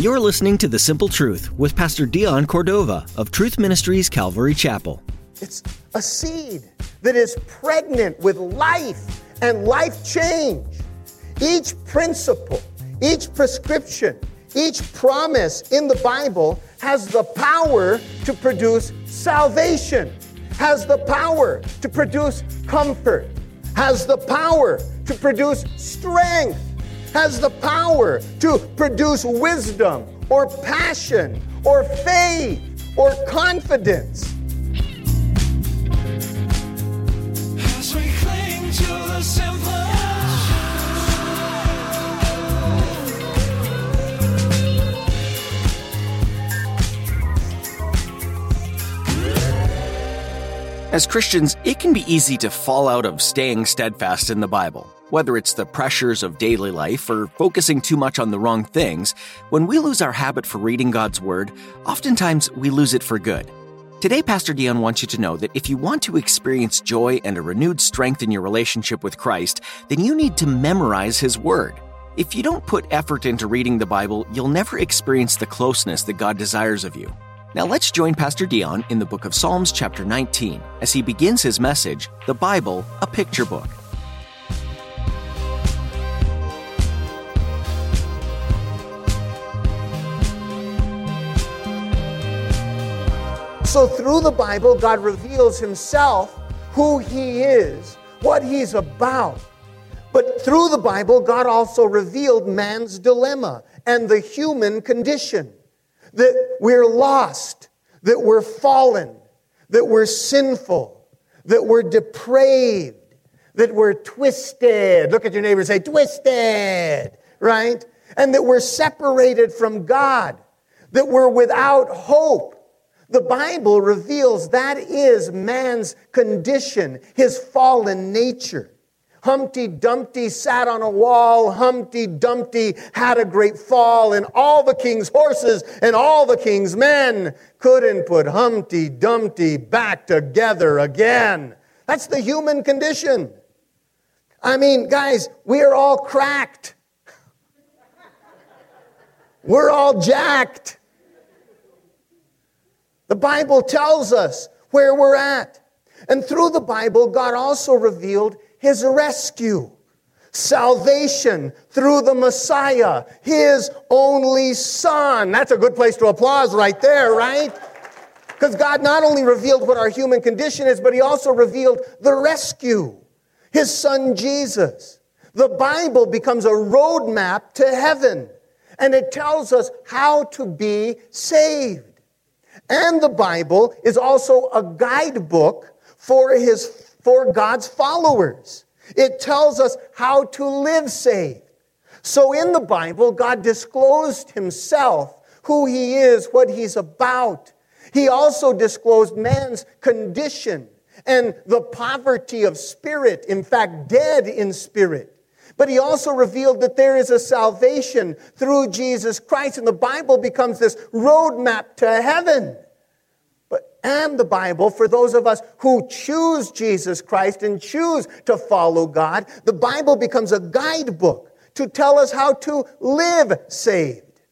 You're listening to The Simple Truth with Pastor Dion Cordova of Truth Ministries Calvary Chapel. It's a seed that is pregnant with life and life change. Each principle, each prescription, each promise in the Bible has the power to produce salvation, has the power to produce comfort, has the power to produce strength, has the power to produce wisdom or passion or faith or confidence. As Christians, it can be easy to fall out of staying steadfast in the Bible. Whether it's the pressures of daily life or focusing too much on the wrong things, when we lose our habit for reading God's Word, oftentimes we lose it for good. Today, Pastor Dion wants you to know that if you want to experience joy and a renewed strength in your relationship with Christ, then you need to memorize His Word. If you don't put effort into reading the Bible, you'll never experience the closeness that God desires of you. Now let's join Pastor Dion in the book of Psalms, chapter 19, as he begins his message, The Bible, a Picture Book. So, through the Bible, God reveals Himself, who He is, what He's about. But through the Bible, God also revealed man's dilemma and the human condition that we're lost, that we're fallen, that we're sinful, that we're depraved, that we're twisted. Look at your neighbor and say, twisted, right? And that we're separated from God, that we're without hope. The Bible reveals that is man's condition, his fallen nature. Humpty Dumpty sat on a wall. Humpty Dumpty had a great fall, and all the king's horses and all the king's men couldn't put Humpty Dumpty back together again. That's the human condition. I mean, guys, we are all cracked. We're all jacked. The Bible tells us where we're at. And through the Bible, God also revealed his rescue, salvation through the Messiah, his only son. That's a good place to applause right there, right? Because God not only revealed what our human condition is, but he also revealed the rescue, his son Jesus. The Bible becomes a roadmap to heaven, and it tells us how to be saved. And the Bible is also a guidebook for his for God's followers. It tells us how to live saved. So in the Bible, God disclosed himself, who he is, what he's about. He also disclosed man's condition and the poverty of spirit, in fact, dead in spirit. But he also revealed that there is a salvation through Jesus Christ, and the Bible becomes this roadmap to heaven. And the Bible, for those of us who choose Jesus Christ and choose to follow God, the Bible becomes a guidebook to tell us how to live saved.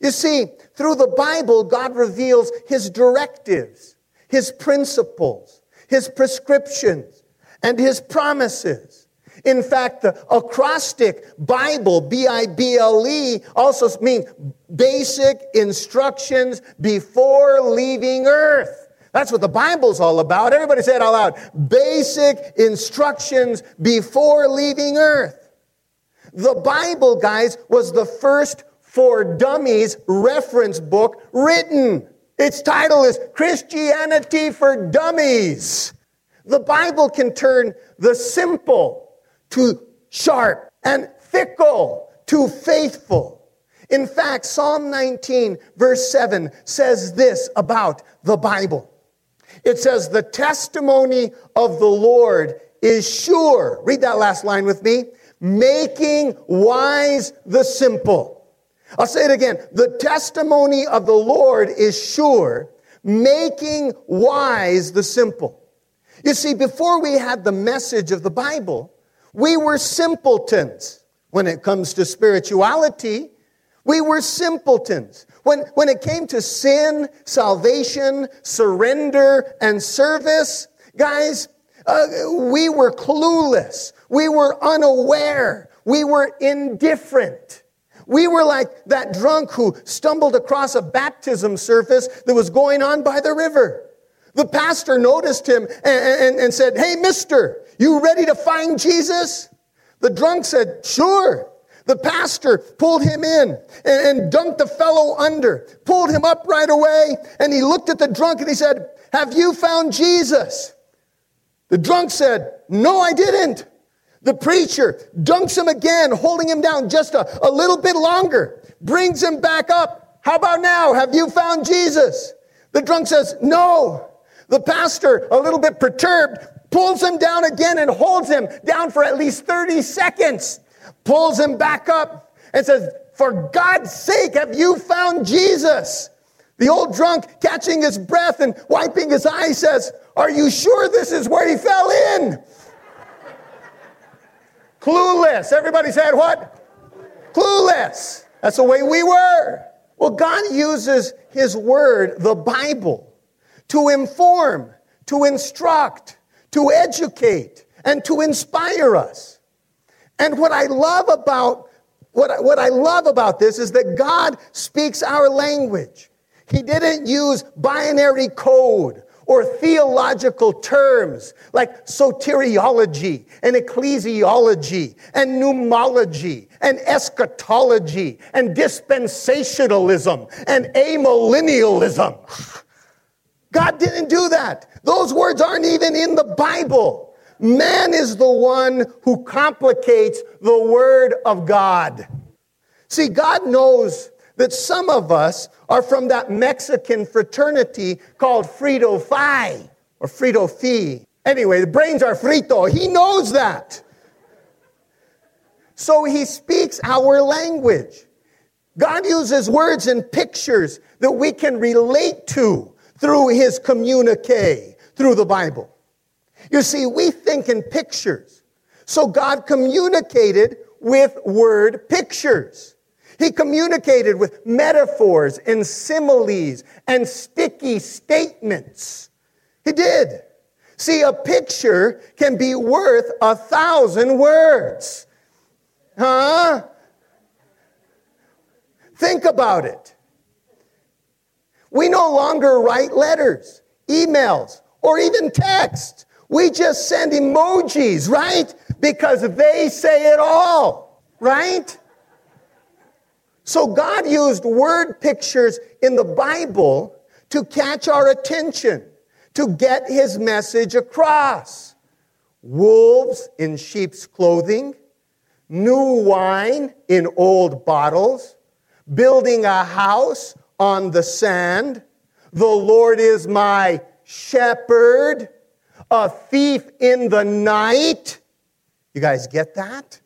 You see, through the Bible, God reveals his directives, his principles, his prescriptions, and his promises. In fact, the acrostic Bible, B I B L E, also means basic instructions before leaving earth. That's what the Bible's all about. Everybody say it out loud. Basic instructions before leaving earth. The Bible, guys, was the first for dummies reference book written. Its title is Christianity for Dummies. The Bible can turn the simple to sharp and fickle too faithful. In fact, Psalm 19, verse 7 says this about the Bible. It says, The testimony of the Lord is sure. Read that last line with me. Making wise the simple. I'll say it again. The testimony of the Lord is sure, making wise the simple. You see, before we had the message of the Bible, we were simpletons when it comes to spirituality. We were simpletons. When, when it came to sin, salvation, surrender, and service, guys, uh, we were clueless. We were unaware. We were indifferent. We were like that drunk who stumbled across a baptism service that was going on by the river. The pastor noticed him and, and, and said, Hey, mister, you ready to find Jesus? The drunk said, Sure. The pastor pulled him in and, and dunked the fellow under, pulled him up right away, and he looked at the drunk and he said, Have you found Jesus? The drunk said, No, I didn't. The preacher dunks him again, holding him down just a, a little bit longer, brings him back up. How about now? Have you found Jesus? The drunk says, No. The pastor, a little bit perturbed, pulls him down again and holds him down for at least 30 seconds, pulls him back up and says, For God's sake, have you found Jesus? The old drunk, catching his breath and wiping his eyes, says, Are you sure this is where he fell in? Clueless. Everybody said what? Clueless. That's the way we were. Well, God uses His Word, the Bible, to inform, to instruct, to educate, and to inspire us. And what I love about what what I love about this is that God speaks our language. He didn't use binary code or theological terms like soteriology and ecclesiology and pneumology and eschatology and dispensationalism and amillennialism. God didn't do that. Those words aren't even in the Bible. Man is the one who complicates the Word of God. See, God knows that some of us are from that Mexican fraternity called Frito Phi or Frito Fi. Anyway, the brains are frito. He knows that. So he speaks our language. God uses words and pictures that we can relate to through his communique, through the Bible. You see, we think in pictures. So God communicated with word pictures. He communicated with metaphors and similes and sticky statements. He did. See, a picture can be worth a thousand words. Huh? Think about it. We no longer write letters, emails, or even text. We just send emojis, right? Because they say it all, right? So God used word pictures in the Bible to catch our attention, to get his message across. Wolves in sheep's clothing, new wine in old bottles, building a house on the sand. The Lord is my shepherd, a thief in the night. You guys get that?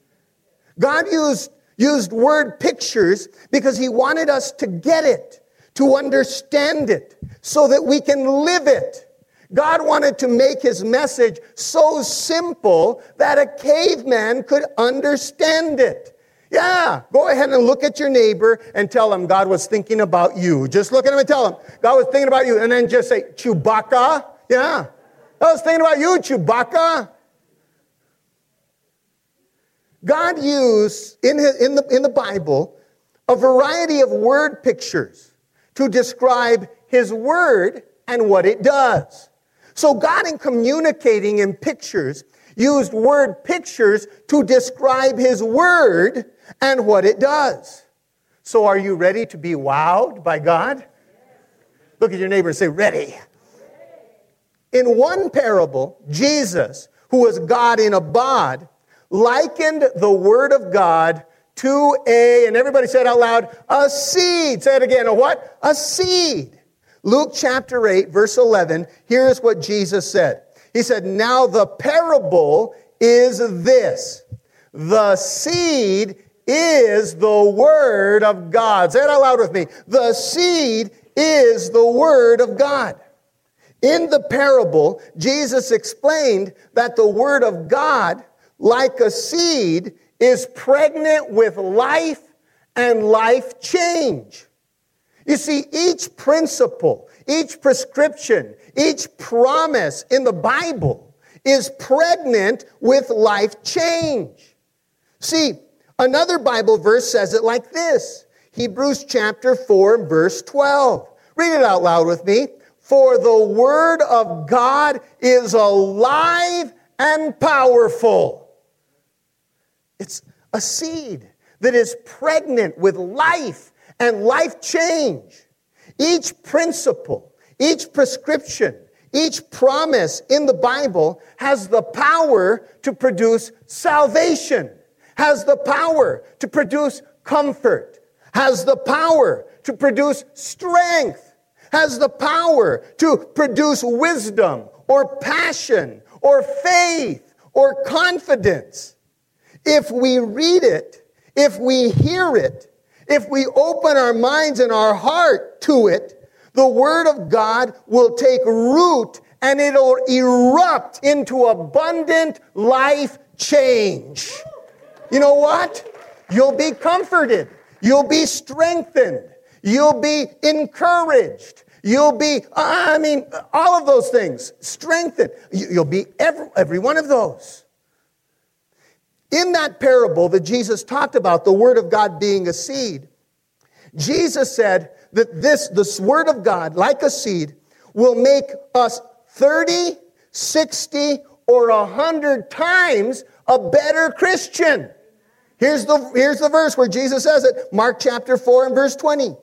God used used word pictures because he wanted us to get it, to understand it, so that we can live it. God wanted to make his message so simple that a caveman could understand it. Yeah, go ahead and look at your neighbor and tell him God was thinking about you. Just look at him and tell him God was thinking about you. And then just say, Chewbacca. Yeah, I was thinking about you, Chewbacca. God used in, his, in, the, in the Bible a variety of word pictures to describe his word and what it does. So God, in communicating in pictures, used word pictures to describe his word and what it does. So are you ready to be wowed by God? Look at your neighbor and say, ready. In one parable, Jesus, who was God in a bod, likened the word of God to a, and everybody said out loud, a seed. Say it again, a what? A seed. Luke chapter 8, verse 11, here's what Jesus said. He said, Now the parable is this the seed is the word of God. Say it out loud with me. The seed is the word of God. In the parable, Jesus explained that the Word of God, like a seed, is pregnant with life and life change. You see, each principle, each prescription, each promise in the Bible is pregnant with life change. See, another Bible verse says it like this Hebrews chapter 4, verse 12. Read it out loud with me. For the word of God is alive and powerful. It's a seed that is pregnant with life and life change. Each principle, each prescription, each promise in the Bible has the power to produce salvation, has the power to produce comfort, has the power to produce strength, has the power to produce wisdom or passion or faith or confidence. If we read it, if we hear it, if we open our minds and our heart to it, the Word of God will take root and it'll erupt into abundant life change. You know what? You'll be comforted. You'll be strengthened. You'll be encouraged. You'll be, I mean, all of those things, strengthened. You'll be every, every one of those. In that parable that Jesus talked about, the Word of God being a seed, Jesus said that this, this Word of God, like a seed, will make us 30, 60, or 100 times a better Christian. Here's the, here's the verse where Jesus says it Mark chapter 4 and verse 20.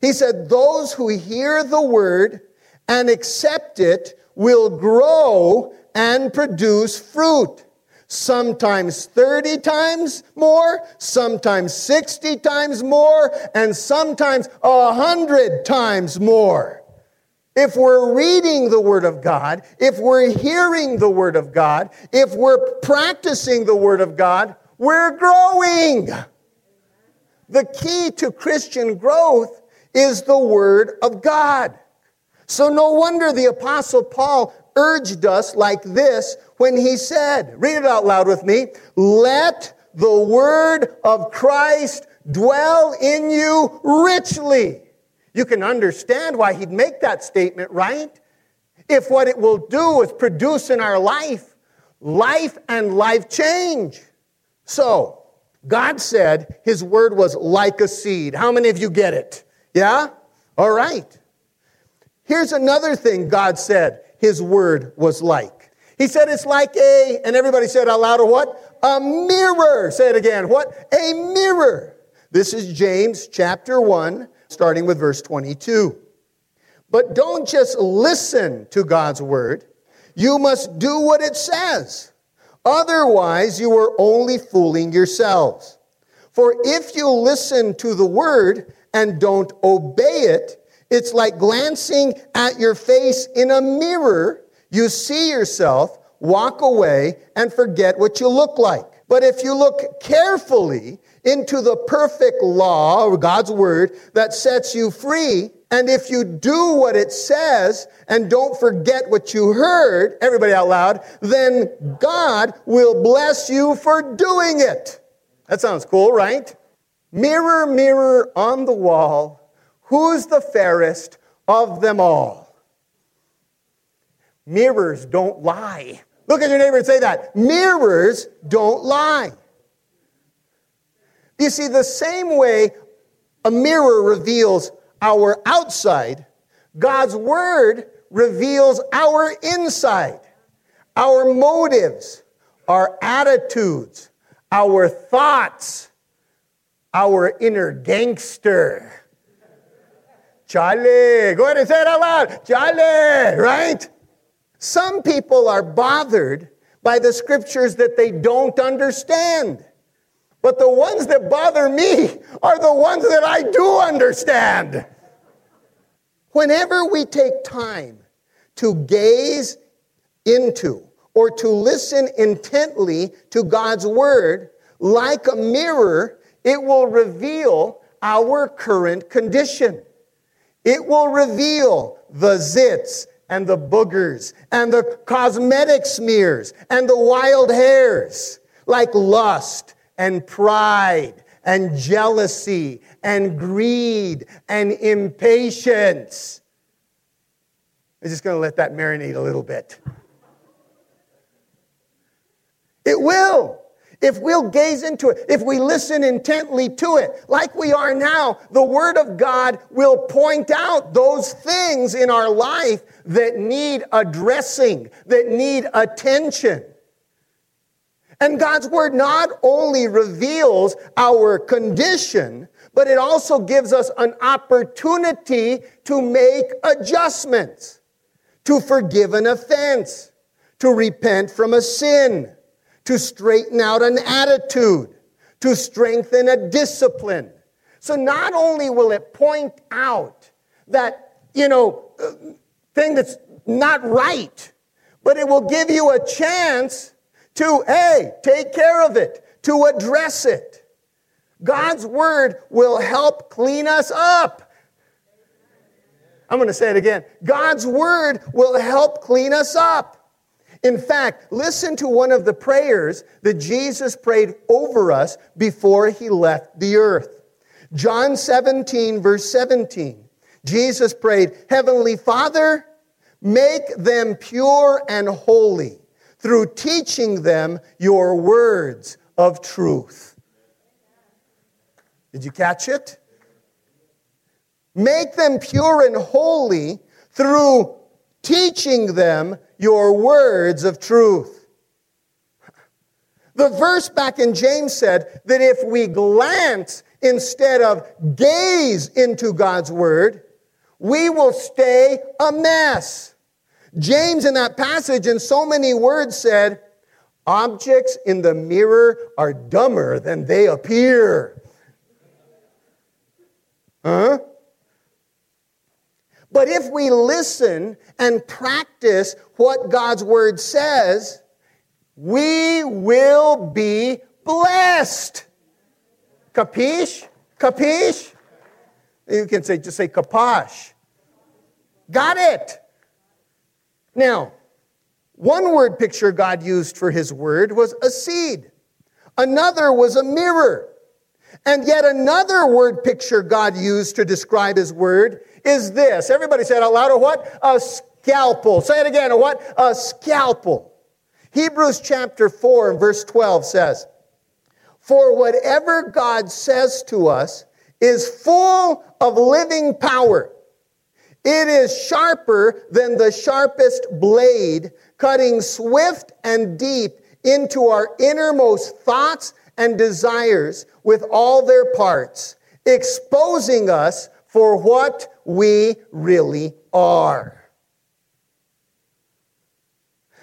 He said, Those who hear the word and accept it will grow and produce fruit. Sometimes 30 times more, sometimes 60 times more, and sometimes 100 times more. If we're reading the Word of God, if we're hearing the Word of God, if we're practicing the Word of God, we're growing. The key to Christian growth is the Word of God. So no wonder the Apostle Paul urged us like this when he said, read it out loud with me, let the word of Christ dwell in you richly. You can understand why he'd make that statement, right? If what it will do is produce in our life life and life change. So, God said his word was like a seed. How many of you get it? Yeah? All right. Here's another thing God said his word was like. He said it's like a, and everybody said out loud, a what? A mirror. Say it again. What? A mirror. This is James chapter 1, starting with verse 22. But don't just listen to God's word. You must do what it says. Otherwise, you are only fooling yourselves. For if you listen to the word and don't obey it, it's like glancing at your face in a mirror. You see yourself, walk away, and forget what you look like. But if you look carefully into the perfect law, or God's word, that sets you free, and if you do what it says and don't forget what you heard, everybody out loud, then God will bless you for doing it. That sounds cool, right? Mirror, mirror on the wall, Who's the fairest of them all? Mirrors don't lie. Look at your neighbor and say that. Mirrors don't lie. You see, the same way a mirror reveals our outside, God's word reveals our inside, our motives, our attitudes, our thoughts, our inner gangster. Charlie, go ahead and say it out loud. Charlie, right? Some people are bothered by the scriptures that they don't understand. But the ones that bother me are the ones that I do understand. Whenever we take time to gaze into or to listen intently to God's word, like a mirror, it will reveal our current condition. It will reveal the zits and the boogers and the cosmetic smears and the wild hairs, like lust and pride and jealousy and greed and impatience. I'm just going to let that marinate a little bit. It will. If we'll gaze into it, if we listen intently to it, like we are now, the Word of God will point out those things in our life that need addressing, that need attention. And God's Word not only reveals our condition, but it also gives us an opportunity to make adjustments, to forgive an offense, to repent from a sin to straighten out an attitude, to strengthen a discipline. So not only will it point out that, you know, uh, thing that's not right, but it will give you a chance to, hey, take care of it, to address it. God's word will help clean us up. I'm going to say it again. God's word will help clean us up. In fact, listen to one of the prayers that Jesus prayed over us before he left the earth. John 17, verse 17. Jesus prayed, Heavenly Father, make them pure and holy through teaching them your words of truth. Did you catch it? Make them pure and holy through teaching them your words of truth. The verse back in James said that if we glance instead of gaze into God's word, we will stay a mess. James, in that passage, in so many words, said, Objects in the mirror are dumber than they appear. Huh? But if we listen and practice what God's word says, we will be blessed. Capiche? Capiche? You can say, just say kaposh. Got it. Now, one word picture God used for his word was a seed. Another was a mirror. And yet another word picture God used to describe his word is this. Everybody say it out loud. A what? A scalpel. Say it again. A what? A scalpel. Hebrews chapter 4 and verse 12 says, For whatever God says to us is full of living power. It is sharper than the sharpest blade, cutting swift and deep into our innermost thoughts and desires with all their parts, exposing us for what we really are.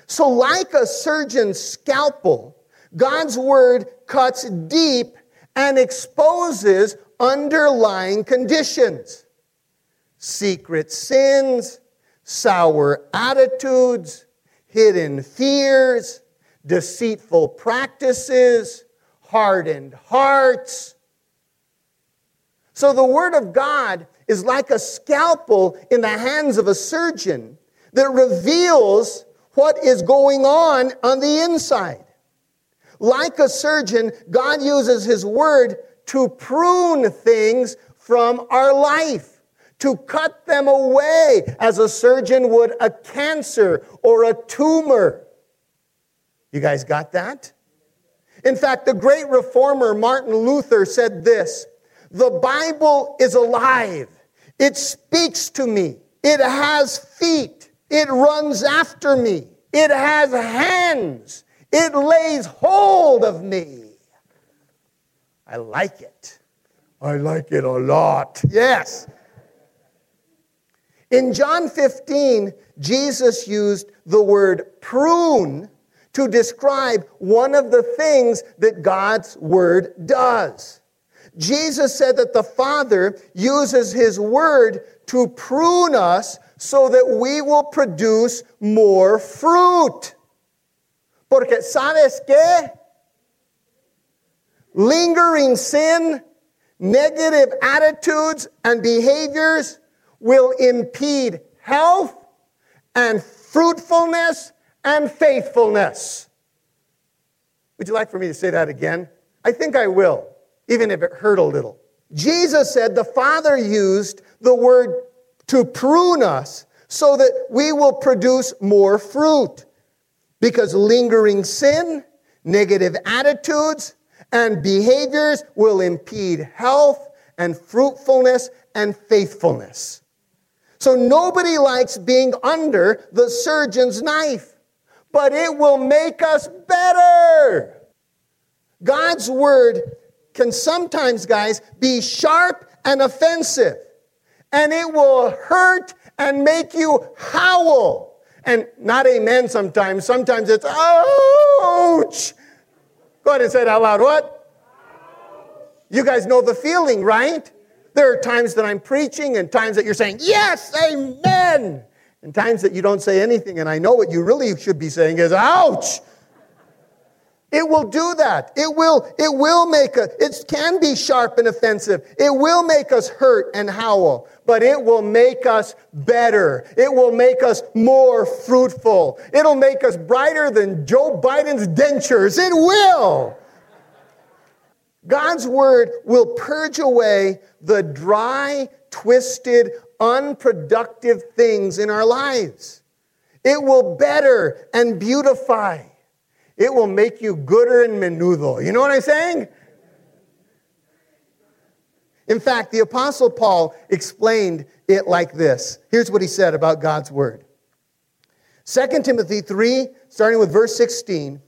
So, like a surgeon's scalpel, God's word cuts deep and exposes underlying conditions secret sins, sour attitudes, hidden fears, deceitful practices, hardened hearts. So the Word of God is like a scalpel in the hands of a surgeon that reveals what is going on on the inside. Like a surgeon, God uses His Word to prune things from our life, to cut them away as a surgeon would a cancer or a tumor. You guys got that? In fact, the great reformer Martin Luther said this The Bible is alive. It speaks to me. It has feet. It runs after me. It has hands. It lays hold of me. I like it. I like it a lot. Yes. In John 15, Jesus used the word prune to describe one of the things that God's word does. Jesus said that the Father uses his word to prune us so that we will produce more fruit. Porque sabes qué? Lingering sin, negative attitudes, and behaviors will impede health and fruitfulness and faithfulness. Would you like for me to say that again? I think I will, even if it hurt a little. Jesus said the Father used the word to prune us so that we will produce more fruit. Because lingering sin, negative attitudes, and behaviors will impede health and fruitfulness and faithfulness. So nobody likes being under the surgeon's knife, but it will make us better. God's word can sometimes, guys, be sharp and offensive, and it will hurt and make you howl. And not amen sometimes. Sometimes it's ouch. Go ahead and say it out loud. What? You guys know the feeling, right? There are times that I'm preaching and times that you're saying, Yes, amen. And times that you don't say anything, and I know what you really should be saying is, Ouch. It will do that. It will, it will make us, it can be sharp and offensive. It will make us hurt and howl, but it will make us better. It will make us more fruitful. It'll make us brighter than Joe Biden's dentures. It will. God's word will purge away the dry, twisted, unproductive things in our lives. It will better and beautify. It will make you gooder and menudo. You know what I'm saying? In fact, the Apostle Paul explained it like this. Here's what he said about God's Word 2 Timothy 3, starting with verse 16.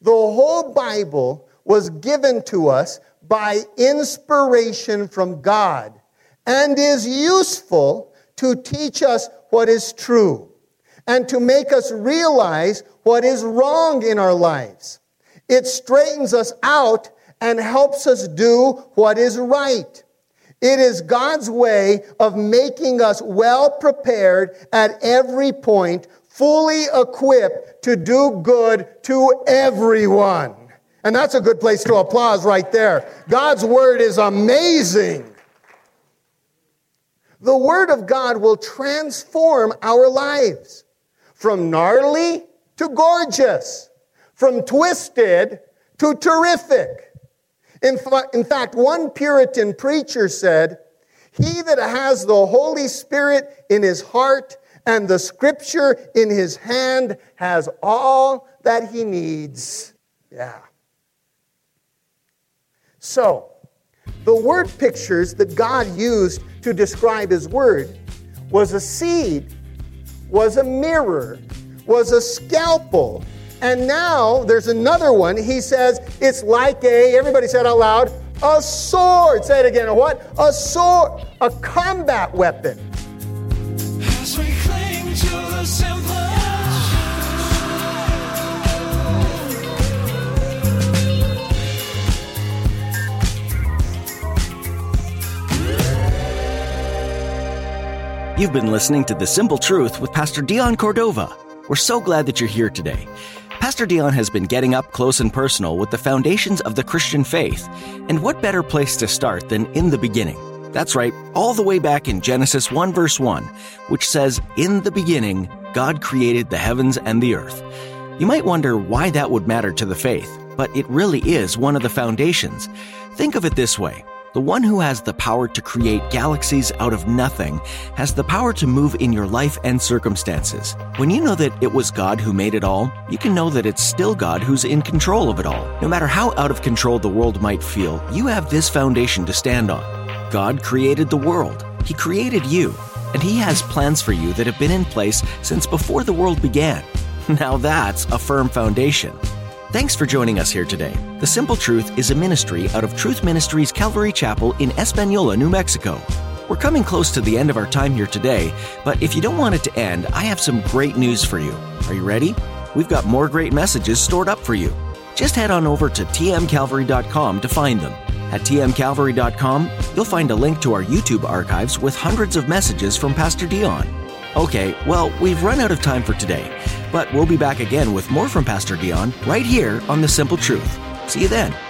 The whole Bible was given to us by inspiration from God and is useful to teach us what is true and to make us realize what is wrong in our lives. It straightens us out and helps us do what is right. It is God's way of making us well prepared at every point, fully equipped to do good to everyone. And that's a good place to applause right there. God's word is amazing. The word of God will transform our lives from gnarly to gorgeous, from twisted to terrific. In, fa- in fact, one Puritan preacher said, He that has the Holy Spirit in his heart and the scripture in his hand has all that he needs. Yeah. So, the word pictures that God used to describe his word was a seed, was a mirror, was a scalpel. And now there's another one. He says it's like a, everybody said out loud, a sword. Say it again. A what? A sword, a combat weapon. You've been listening to The Simple Truth with Pastor Dion Cordova. We're so glad that you're here today. Pastor Dion has been getting up close and personal with the foundations of the Christian faith. And what better place to start than in the beginning? That's right, all the way back in Genesis 1 verse 1, which says, In the beginning, God created the heavens and the earth. You might wonder why that would matter to the faith, but it really is one of the foundations. Think of it this way. The one who has the power to create galaxies out of nothing has the power to move in your life and circumstances. When you know that it was God who made it all, you can know that it's still God who's in control of it all. No matter how out of control the world might feel, you have this foundation to stand on. God created the world. He created you. And He has plans for you that have been in place since before the world began. Now that's a firm foundation. Thanks for joining us here today. The Simple Truth is a ministry out of Truth Ministries Calvary Chapel in Espanola, New Mexico. We're coming close to the end of our time here today, but if you don't want it to end, I have some great news for you. Are you ready? We've got more great messages stored up for you. Just head on over to tmcalvary.com to find them. At tmcalvary.com, you'll find a link to our YouTube archives with hundreds of messages from Pastor Dion. Okay, well, we've run out of time for today, but we'll be back again with more from Pastor Dion right here on The Simple Truth. See you then.